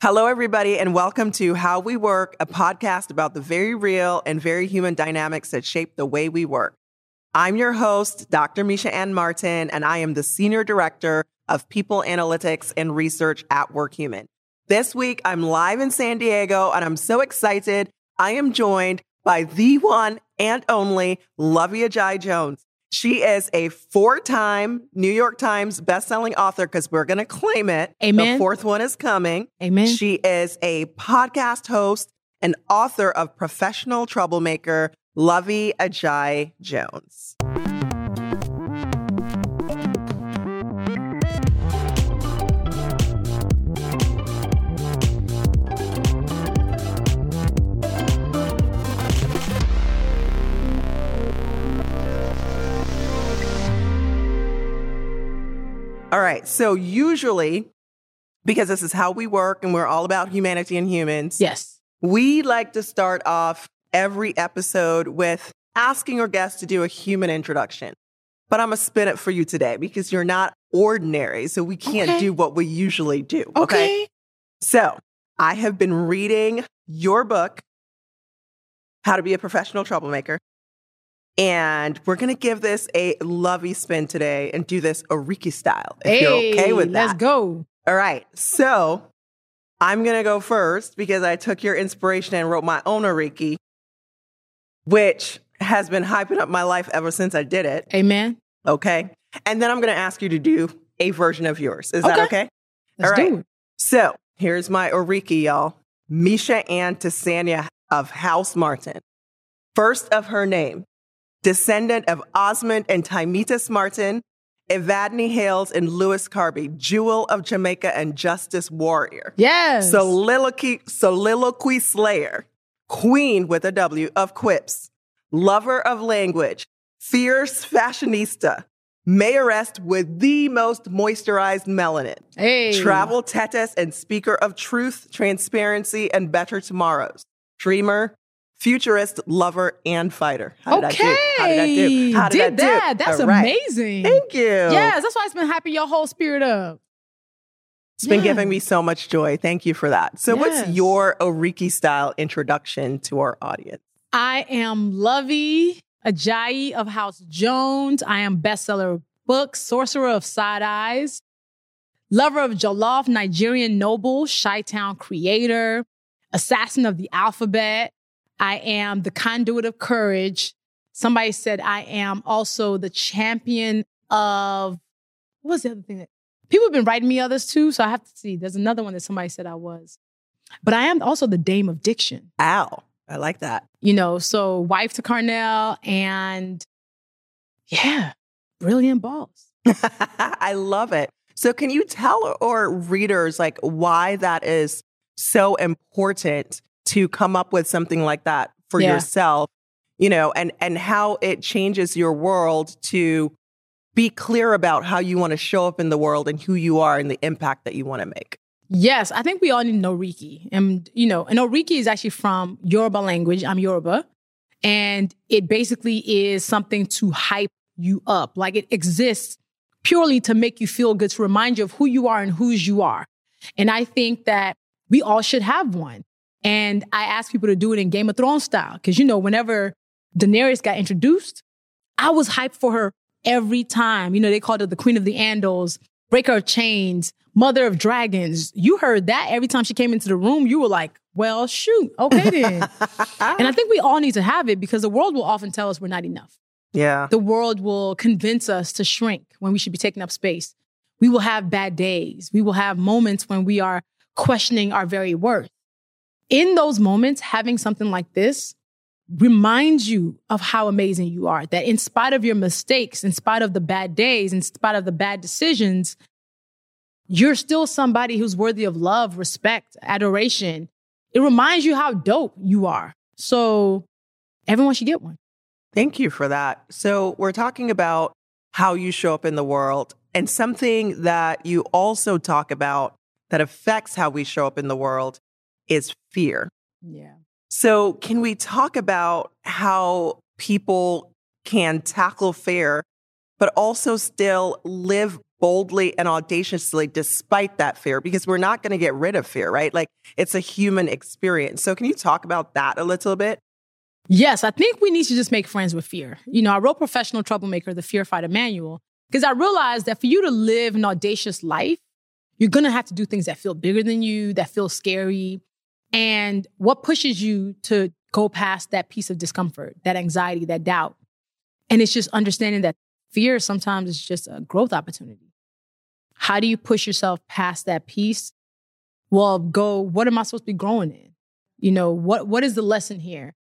Hello, everybody, and welcome to How We Work, a podcast about the very real and very human dynamics that shape the way we work. I'm your host, Dr. Misha Ann Martin, and I am the Senior Director of People Analytics and Research at Workhuman. This week, I'm live in San Diego, and I'm so excited. I am joined by the one and only Luvvie Ajayi Jones. She is a four time New York Times bestselling author because we're going to claim it. Amen. The fourth one is coming. Amen. She is a podcast host and author of Professional Troublemaker, Luvvie Ajayi Jones. Right. So, usually, because this is how we work and we're all about humanity and humans, yes. we like to start off every episode with asking our guests to do a human introduction. But I'm going to spin it for you today because you're not ordinary. So, we can't Okay. do what we usually do. Okay. So, I have been reading your book, How to Be a Professional Troublemaker. And we're going to give this a Luvvie spin today and do this Oriki style. If Hey, you're okay with that. let's go. All right. So I'm going to go first because I took your inspiration and wrote my own Oriki, which has been hyping up my life ever since I did it. Amen. Okay. And then I'm going to ask you to do a version of yours. Is that Okay. okay? Let's All right. do it. So here's my Oriki, y'all. Misha Ann Tisania of House Martin. First of her name, descendant of Osmond and Timitas Martin, Evadne Hales and Lewis Carby, jewel of Jamaica and justice warrior. Yes. Soliloquy, soliloquy slayer, queen with a W of quips, lover of language, fierce fashionista, mayoress with the most moisturized melanin, hey. travel tetes and speaker of truth, transparency, and better tomorrows, dreamer, futurist, lover, and fighter. How did okay. I do? How did I do? How did, I do? that. That's right. amazing. Thank you. Yes, that's why it's been hyping your whole spirit up. It's been giving me so much joy. Thank you for that. So, what's your Oriki style introduction to our audience? I am Luvvie Ajayi of House Jones. I am bestseller of books, sorcerer of side eyes, lover of Jollof, Nigerian noble, Chi Town creator, assassin of the alphabet. I am the conduit of courage. Somebody said I am also the champion of what was the other thing that people have been writing me others too, so I have to see. There's another one that somebody said I was. But I am also the dame of diction Ow. I like that. you know, so wife to Carnell and yeah, brilliant balls. I love it. So, can you tell our readers like why that is so important to come up with something like that for Yeah. yourself? You know, and and how it changes your world to be clear about how you want to show up in the world and who you are and the impact that you want to make. Yes, I think we all need an Oriki. And, you know, an Oriki is actually from Yoruba language. I'm Yoruba. And it basically is something to hype you up. Like it exists purely to make you feel good, to remind you of who you are and whose you are. And I think that we all should have one. And I ask people to do it in Game of Thrones style. Because, you know, whenever Daenerys got introduced, I was hyped for her every time. You know, they called her the Queen of the Andals, Breaker of Chains, Mother of Dragons. You heard that every time she came into the room. You were like, well, shoot. Okay, then. and I think we all need to have it because the world will often tell us we're not enough. yeah. The world will convince us to shrink when we should be taking up space. We will have bad days. We will have moments when we are questioning our very worth. In those moments, having something like this reminds you of how amazing you are. That in spite of your mistakes, in spite of the bad days, in spite of the bad decisions, you're still somebody who's worthy of love, respect, adoration. It reminds you how dope you are. So everyone should get one. Thank you for that. So, we're talking about how you show up in the world and something that you also talk about that affects how we show up in the world is fear. Yeah. So, can we talk about how people can tackle fear, but also still live boldly and audaciously despite that fear because we're not going to get rid of fear, right? Like it's a human experience. So, can you talk about that a little bit? Yes, I think we need to just make friends with fear. You know, I wrote Professional Troublemaker, the Fear Fighter Manual, because I realized that for you to live an audacious life, you're going to have to do things that feel bigger than you, that feel scary. And what pushes you to go past that piece of discomfort, that anxiety, that doubt? And it's just understanding that fear sometimes is just a growth opportunity. How do you push yourself past that piece? Well, go, what am I supposed to be growing in? You know, what, what is the lesson here?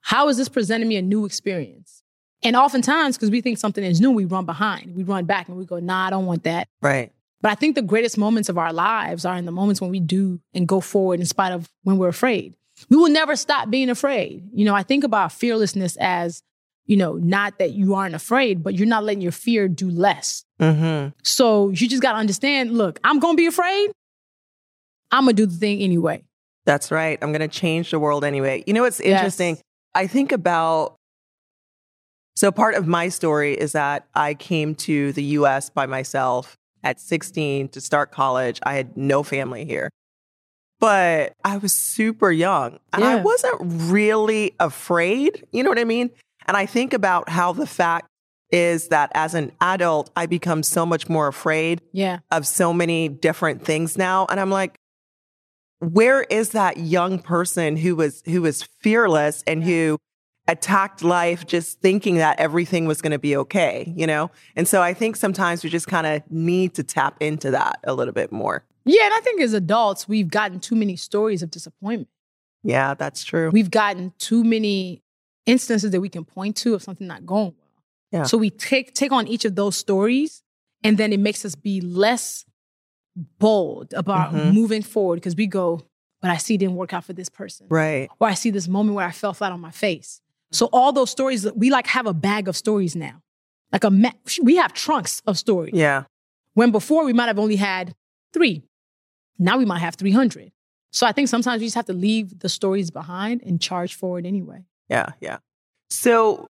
How is this presenting me a new experience? And oftentimes, because we think something is new, we run behind. We run back and we go, nah, I don't want that. Right. But I think the greatest moments of our lives are in the moments when we do and go forward in spite of when we're afraid. We will never stop being afraid. You know, I think about fearlessness as, you know, not that you aren't afraid, but you're not letting your fear do less. Mm-hmm. So you just got to understand look, I'm going to be afraid. I'm going to do the thing anyway. That's right. I'm going to change the world anyway. You know what's interesting? Yes. I think about so part of my story is that I came to the US by myself at 16 to start college. I had no family here. But I was super young and yeah. I wasn't really afraid. You know what I mean? And I think about how the fact is that as an adult, I become so much more afraid yeah. of so many different things now. And I'm like, where is that young person who was who was fearless and who attacked life just thinking that everything was going to be okay, you know? And so I think sometimes we just kind of need to tap into that a little bit more. Yeah, and I think as adults, we've gotten too many stories of disappointment. Yeah, that's true. We've gotten too many instances that we can point to of something not going well. Yeah. So we take take on each of those stories and then it makes us be less bold about mm-hmm. moving forward because we go, but I see it didn't work out for this person. Right. Or I see this moment where I fell flat on my face. So all those stories, we like have a bag of stories now. Like a, ma- we have trunks of stories. Yeah. When before we might have only had three. Now we might have 300. So I think sometimes we just have to leave the stories behind and charge forward anyway. Yeah, yeah. So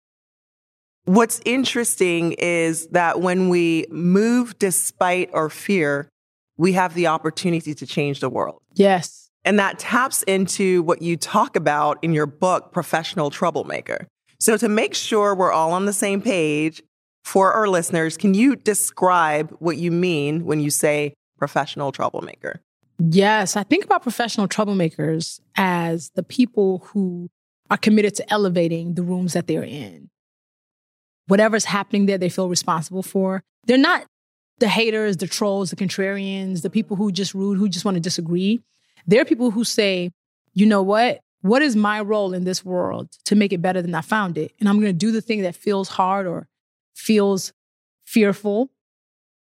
what's interesting is that when we move despite our fear, we have the opportunity to change the world. Yes. And that taps into what you talk about in your book, Professional Troublemaker. So, to make sure we're all on the same page for our listeners, can you describe what you mean when you say professional troublemaker? Yes, I think about professional troublemakers as the people who are committed to elevating the rooms that they're in. Whatever's happening there, they feel responsible for. They're not the haters, the trolls, the contrarians, the people who just rude, who just want to disagree. There are people who say, you know what? What is my role in this world to make it better than I found it? And I'm going to do the thing that feels hard or feels fearful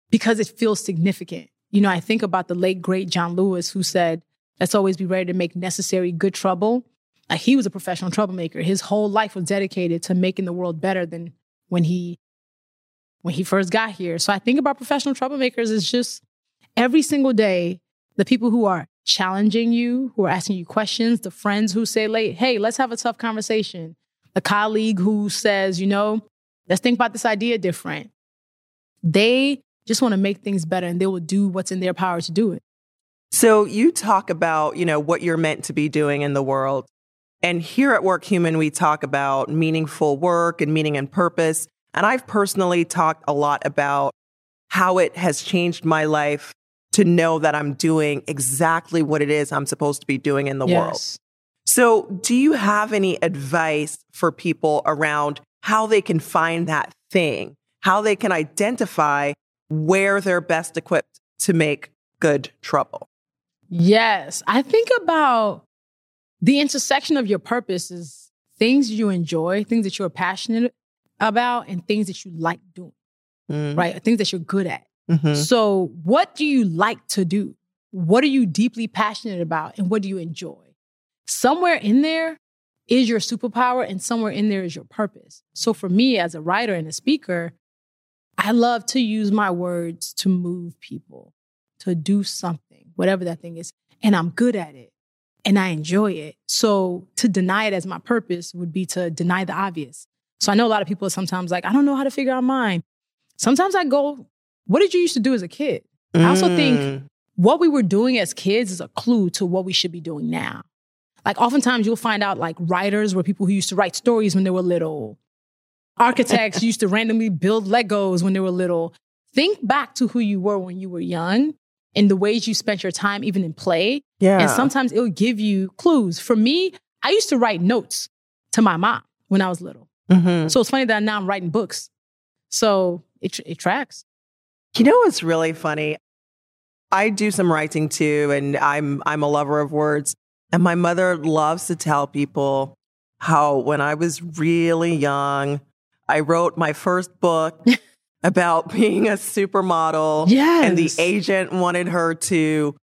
because it feels significant. You know, I think about the late, great John Lewis who said, let's always be ready to make necessary good trouble. Like he was a professional troublemaker. His whole life was dedicated to making the world better than when he when he first got here. So I think about professional troublemakers as just every single day, the people who are challenging you, who are asking you questions, the friends who say, late, hey, let's have a tough conversation, the colleague who says, you know, let's think about this idea different. They just want to make things better and they will do what's in their power to do it. So you talk about, you know, what you're meant to be doing in the world. And here at Workhuman, we talk about meaningful work and meaning and purpose. And I've personally talked a lot about how it has changed my life to know that I'm doing exactly what it is I'm supposed to be doing in the yes. world. So, do you have any advice for people around how they can find that thing, how they can identify where they're best equipped to make good trouble? Yes. I think about the intersection of your purpose is things you enjoy, things that you're passionate about and things that you like doing, mm. right? Things that you're good at. Mm-hmm. So, what do you like to do? What are you deeply passionate about and what do you enjoy? Somewhere in there is your superpower and somewhere in there is your purpose. So, for me as a writer and a speaker, I love to use my words to move people, to do something, whatever that thing is. And I'm good at it and I enjoy it. So, to deny it as my purpose would be to deny the obvious. So I know a lot of people are sometimes like, I don't know how to figure out mine. Sometimes I go what did you used to do as a kid? I also think Mm. what we were doing as kids is a clue to what we should be doing now. Like oftentimes you'll find out like writers were people who used to write stories when they were little. Architects used to randomly build Legos when they were little. Think back to who you were when you were young and the ways you spent your time even in play. Yeah. And sometimes it'll give you clues. For me, I used to write notes to my mom when I was little. Mhm. So it's funny that now I'm writing books. So it, it tracks. You know what's really funny? I do some writing too, and I'm I'm a lover of words. And my mother loves to tell people how when I was really young, I wrote my first book about being a supermodel. Yes. And the agent wanted her to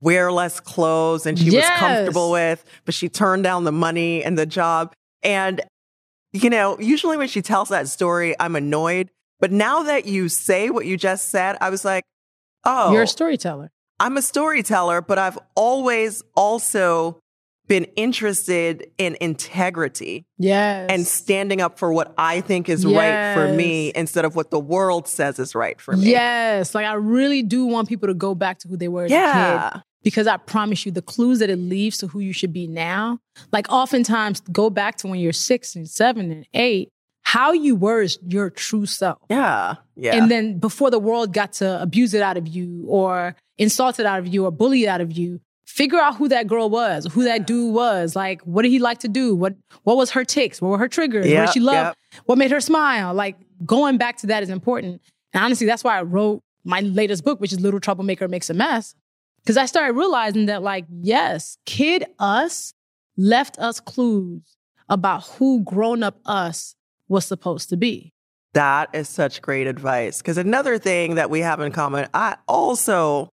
wear less clothes and she was comfortable with, but she turned down the money and the job. And, you know, usually when she tells that story, I'm annoyed. But now that you say what you just said, I was like, oh, You're a storyteller. I'm a storyteller, but I've always also been interested in integrity Yes. and standing up for what I think is right for me instead of what the world says is right for me. Yes. Like I really do want people to go back to who they were as a kid. Yeah. Because I promise you, the clues that it leaves to who you should be now, like oftentimes go back to when you're six and seven and eight, how you were is your true self. Yeah. Yeah. And then before the world got to abuse it out of you or insult it out of you or bully it out of you, figure out who that girl was, who that dude was. Like, what did he like to do? What what was her ticks? What were her triggers? what Yep, did she love? yep. What made her smile? Like going back to that is important. And honestly, that's why I wrote my latest book, which is Little Troublemaker Makes a Mess. Because I started realizing that, like, yes, kid us left us clues about who grown up us was supposed to be. That is such great advice. Because another thing that we have in common, I also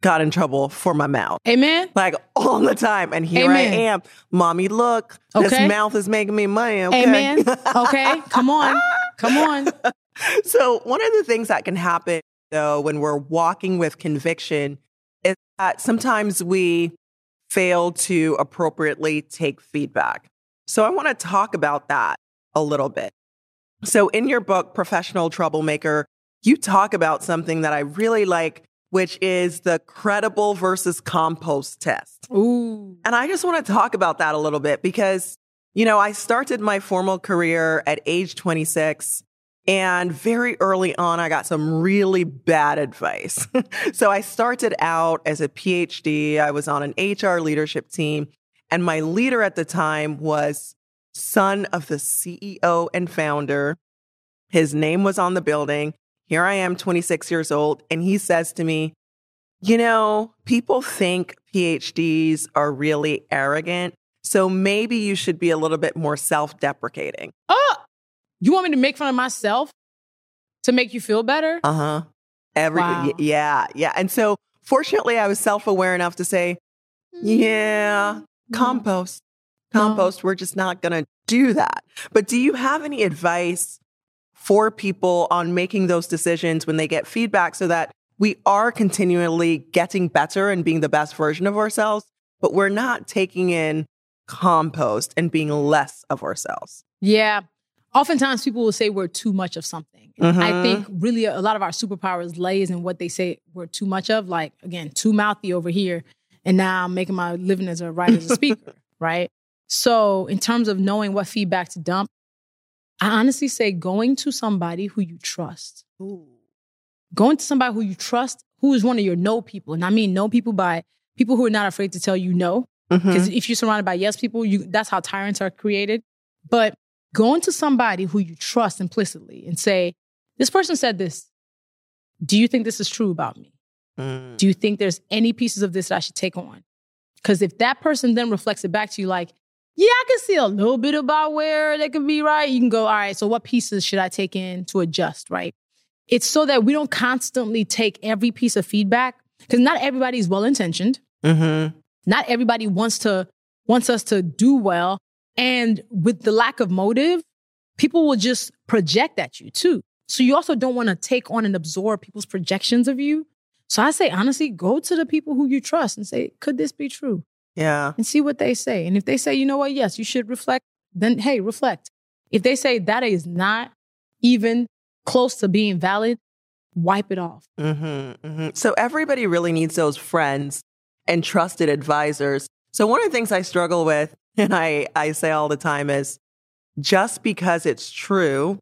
got in trouble for my mouth. Amen. Like all the time. And here I am. Mommy, look, this mouth is making me money. Okay? Amen. Okay. Come on. Come on. so, one of the things that can happen, though, when we're walking with conviction is that sometimes we fail to appropriately take feedback. So, I want to talk about that a little bit. So, in your book, Professional Troublemaker, you talk about something that I really like, which is the credible versus compost test. Ooh. And I just want to talk about that a little bit because, you know, I started my formal career at age 26. And very early on, I got some really bad advice. so I started out as a PhD. I was on an HR leadership team. And my leader at the time was son of the CEO and founder. His name was on the building. Here I am, 26 years old. And he says to me, you know, people think PhDs are really arrogant. So maybe you should be a little bit more self deprecating. Oh, you want me to make fun of myself to make you feel better? Uh huh. Every, Wow. yeah, yeah. And so fortunately, I was self aware enough to say, yeah, compost. Compost. We're just not going to do that. But do you have any advice for people on making those decisions when they get feedback so that we are continually getting better and being the best version of ourselves, but we're not taking in compost and being less of ourselves? Yeah. Oftentimes people will say we're too much of something. And I mm-hmm. think really a lot of our superpowers lays in what they say we're too much of. Like again, too mouthy over here. And now I'm making my living as a writer, as a speaker, right? So in terms of knowing what feedback to dump, I honestly say going to somebody who you trust. Ooh. Going to somebody who you trust, who is one of your no people. And I mean no people by people who are not afraid to tell you no. Because if you're surrounded by yes people, you that's how tyrants are created. But going to somebody who you trust implicitly and say, this person said this. Do you think this is true about me? Mm. Do you think there's any pieces of this that I should take on? Because if that person then reflects it back to you like, yeah, I can see a little bit about where they could be right, you can go, all right, so what pieces should I take in to adjust, right? It's so that we don't constantly take every piece of feedback because not everybody is well intentioned Mhm. not everybody wants to wants us to do well. And with the lack of motive people will just project at you too. So you also don't want to take on and absorb people's projections of you. So i say honestly go to the people who you trust and say could this be true Yeah. and see what they say and if they say you know what yes you should reflect then hey reflect if they say that is not even close to being valid wipe it off. Mm-hmm, mm-hmm. So everybody really needs those friends and trusted advisors. So one of the things I struggle with, and I, I say all the time, is just because it's true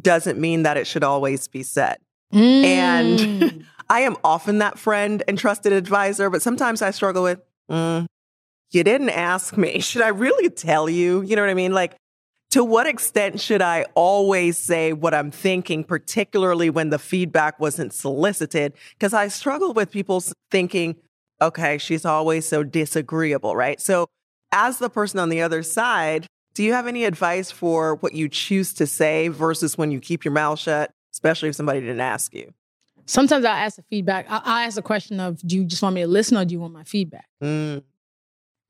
doesn't mean that it should always be said. Mm. And I am often that friend and trusted advisor, but sometimes I struggle with, mm, you didn't ask me. Should I really tell you? You know what I mean? Like, to what extent should I always say what I'm thinking, particularly when the feedback wasn't solicited? Because I struggle with people thinking, okay, she's always so disagreeable, right? So, as the person on the other side, do you have any advice for what you choose to say versus when you keep your mouth shut, especially if somebody didn't ask you? Sometimes I'll ask the feedback. I'll, I'll ask the question of, do you just want me to listen or do you want my feedback? Mm,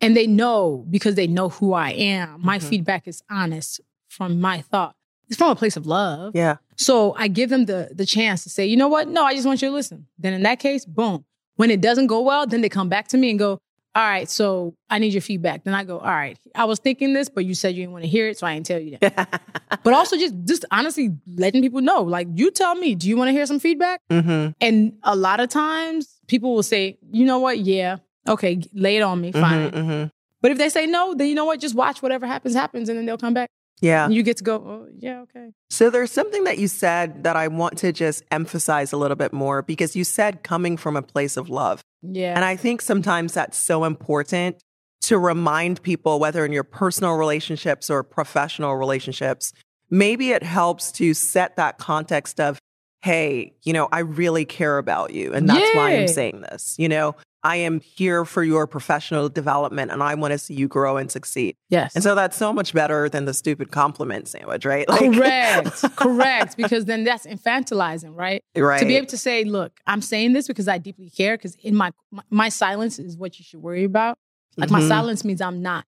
And they know because they know who I am. My Mhm. feedback is honest from my thought. It's from a place of love. yeah. So I give them the the chance to say, you know what? No, I just want you to listen. Then in that case, boom. When it doesn't go well, then they come back to me and go, all right, so I need your feedback. Then I go, all right, I was thinking this, but you said you didn't want to hear it, so I didn't tell you that. but also just just honestly letting people know, like you tell me, do you want to hear some feedback? mm-hmm. And a lot of times people will say, you know what? Yeah, okay, lay it on me, fine. Mm-hmm, mm-hmm. But if they say no, then you know what? Just watch whatever happens, happens, and then they'll come back. Yeah. And you get to go, oh, yeah, okay. So there's something that you said that I want to just emphasize a little bit more because you said coming from a place of love. Yeah. And I think sometimes that's so important to remind people, whether in your personal relationships or professional relationships, maybe it helps to set that context of, hey, you know, I really care about you. And that's why I'm saying this. You know, I am here for your professional development and I want to see you grow and succeed. yes. And so that's so much better than the stupid compliment sandwich, right? correct. correct. Because then that's infantilizing, right? right. To be able to say, look, I'm saying this because I deeply care, because in my, my my silence is what you should worry about. Like my Mhm. silence means I'm not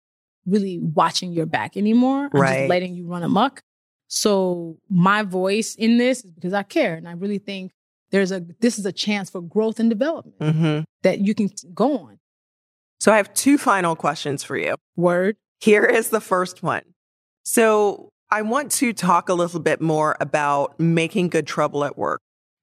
really watching your back anymore. I'm Right. just letting you run amok. So my voice in this is because I care. And I really think there's a this is a chance for growth and development Mhm. that you can go on. So I have two final questions for you. Word. Here is the first one. So I want to talk a little bit more about making good trouble at work.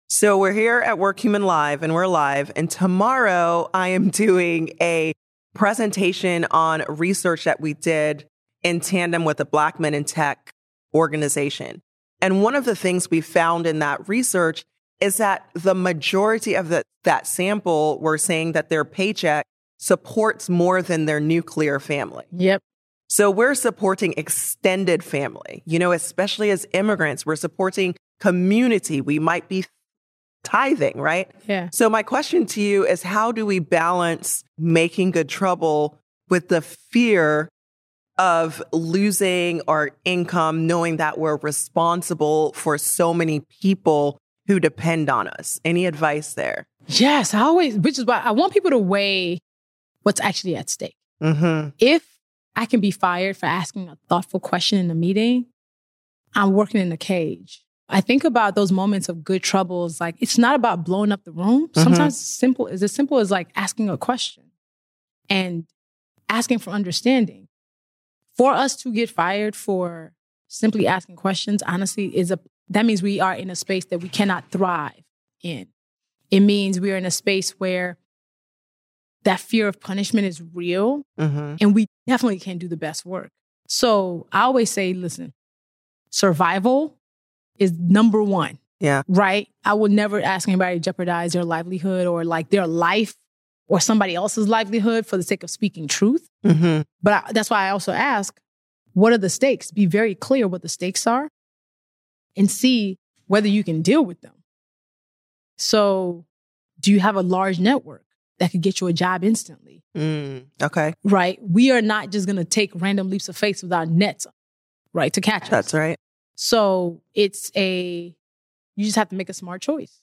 So we're here at Workhuman Live and we're live. And tomorrow I am doing a presentation on research that we did in tandem with the Black Men in Tech organization. And one of the things we found in that research is that the majority of the, that sample were saying that their paycheck supports more than their nuclear family. Yep. So we're supporting extended family, you know, especially as immigrants, we're supporting community. We might be tithing, right? Yeah. So my question to you is how do we balance making good trouble with the fear of losing our income, knowing that we're responsible for so many people who depend on us? Any advice there? Yes. I always, which is why I want people to weigh what's actually at stake. Mm-hmm. if I can be fired for asking a thoughtful question in a meeting, I'm working in a cage. I think about those moments of good troubles. Like it's not about blowing up the room. Sometimes it's simple is as simple as like asking a question and asking for understanding. For us to get fired for simply asking questions, honestly, is a that means we are in a space that we cannot thrive in. It means we are in a space where that fear of punishment is real Mm-hmm. and we definitely can't do the best work. So I always say, listen, survival is number one, Yeah. right? I would never ask anybody to jeopardize their livelihood or like their life or somebody else's livelihood for the sake of speaking truth. Mm-hmm. But I, that's why I also ask, what are the stakes? Be very clear what the stakes are and see whether you can deal with them. So, do you have a large network that could get you a job instantly? Mm. Okay. right? We are not just going to take random leaps of faith with our nets, right, to catch us. That's right. So it's a, you just have to make a smart choice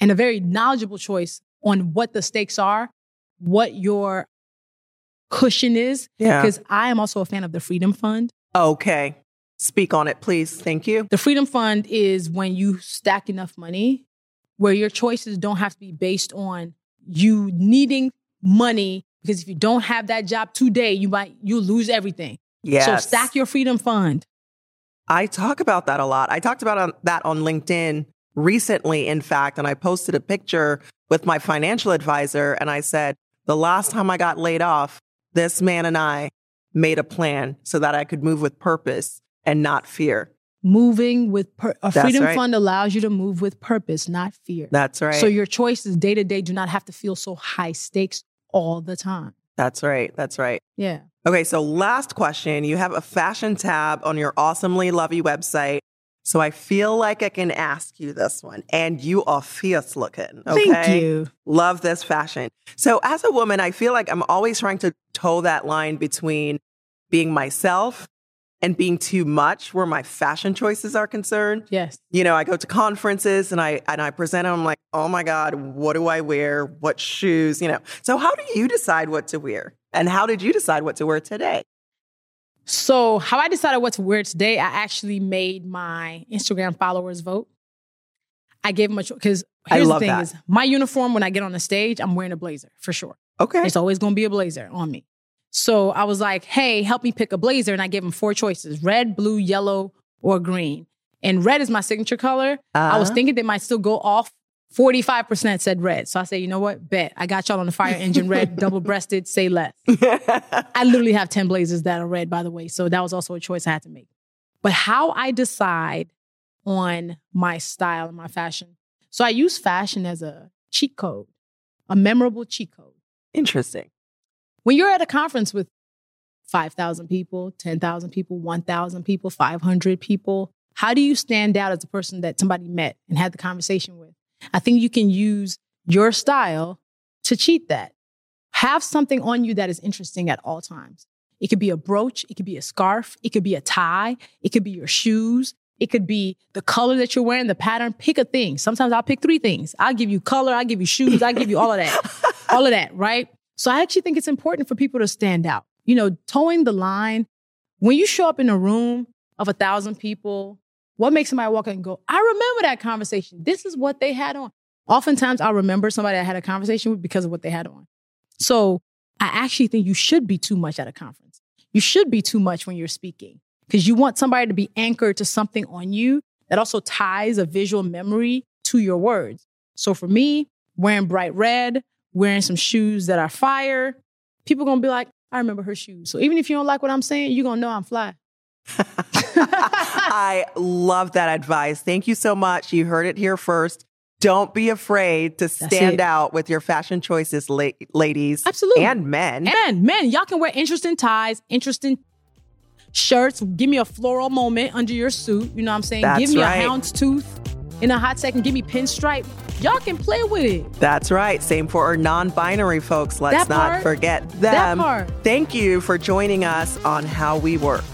and a very knowledgeable choice on what the stakes are, what your cushion is. Yeah. Because I am also a fan of the Freedom Fund. Okay. Speak on it, please. Thank you. The Freedom Fund is when you stack enough money where your choices don't have to be based on you needing money because if you don't have that job today, you might you lose everything. Yes. So stack your freedom fund. I talk about that a lot. I talked about on, that on LinkedIn recently, in fact, and I posted a picture with my financial advisor and I said, the last time I got laid off, this man and I made a plan so that I could move with purpose and not fear. Moving with pur- a That's freedom right. fund allows you to move with purpose, not fear. That's right. So your choices day to day do not have to feel so high stakes all the time. That's right. That's right. Yeah. Okay, so last question. You have a fashion tab on your awesomely Luvvie website. So I feel like I can ask you this one. And you are fierce looking. Okay? Thank you. Love this fashion. So as a woman, I feel like I'm always trying to toe that line between being myself and being too much where my fashion choices are concerned. Yes. You know, I go to conferences and I and I present them I'm like, "Oh my god, what do I wear? What shoes?" You know. So how do you decide what to wear? And how did you decide what to wear today? So, how I decided what to wear today, I actually made my Instagram followers vote. I gave them a choice because here's the thing: that. is my uniform when I get on the stage, I'm wearing a blazer for sure. Okay. It's always going to be a blazer on me. So I was like, "Hey, help me pick a blazer," and I gave them four choices: red, blue, yellow, or green. And red is my signature color. I was Uh-huh. thinking they might still go off. Forty-five percent said red, so I said, "You know what? Bet I got y'all on the fire engine red, double-breasted. Say less." I literally have 10 blazers that are red, by the way. So that was also a choice I had to make. But how I decide on my style and my fashion. So I use fashion as a cheat code, a memorable cheat code. Interesting. When you're at a conference with 5,000 people, 10,000 people, 1,000 people, 500 people, how do you stand out as a person that somebody met and had the conversation with? I think you can use your style to cheat that. Have something on you that is interesting at all times. It could be a brooch, it could be a scarf, it could be a tie, it could be your shoes, it could be the color that you're wearing, the pattern. Pick a thing. Sometimes I'll pick three things. I'll give you color, I'll give you shoes, I'll give you all of that. all of that, right? So I actually think it's important for people to stand out. You know, towing the line. When you show up in a room of a thousand people, what makes somebody walk in and go, I remember that conversation. This is what they had on. Oftentimes I'll remember somebody I had a conversation with because of what they had on. So I actually think you should be too much at a conference. You should be too much when you're speaking because you want somebody to be anchored to something on you that also ties a visual memory to your words. So for me, wearing bright red, wearing some shoes that are fire, people gonna be like, I remember her shoes. So even if you don't like what I'm saying, you're gonna know I'm fly. I love that advice. Thank you so much. You heard it here first. Don't be afraid to stand out with your fashion choices, la- ladies. Absolutely. And men. Men, men, y'all can wear interesting ties, interesting shirts. Give me a floral moment under your suit. You know what I'm saying? That's Give me right. a houndstooth in a hot second. Give me pinstripe. Y'all can play with it. That's right. Same for our non binary folks. Let's That not part. forget them. Thank you for joining us on How We Work.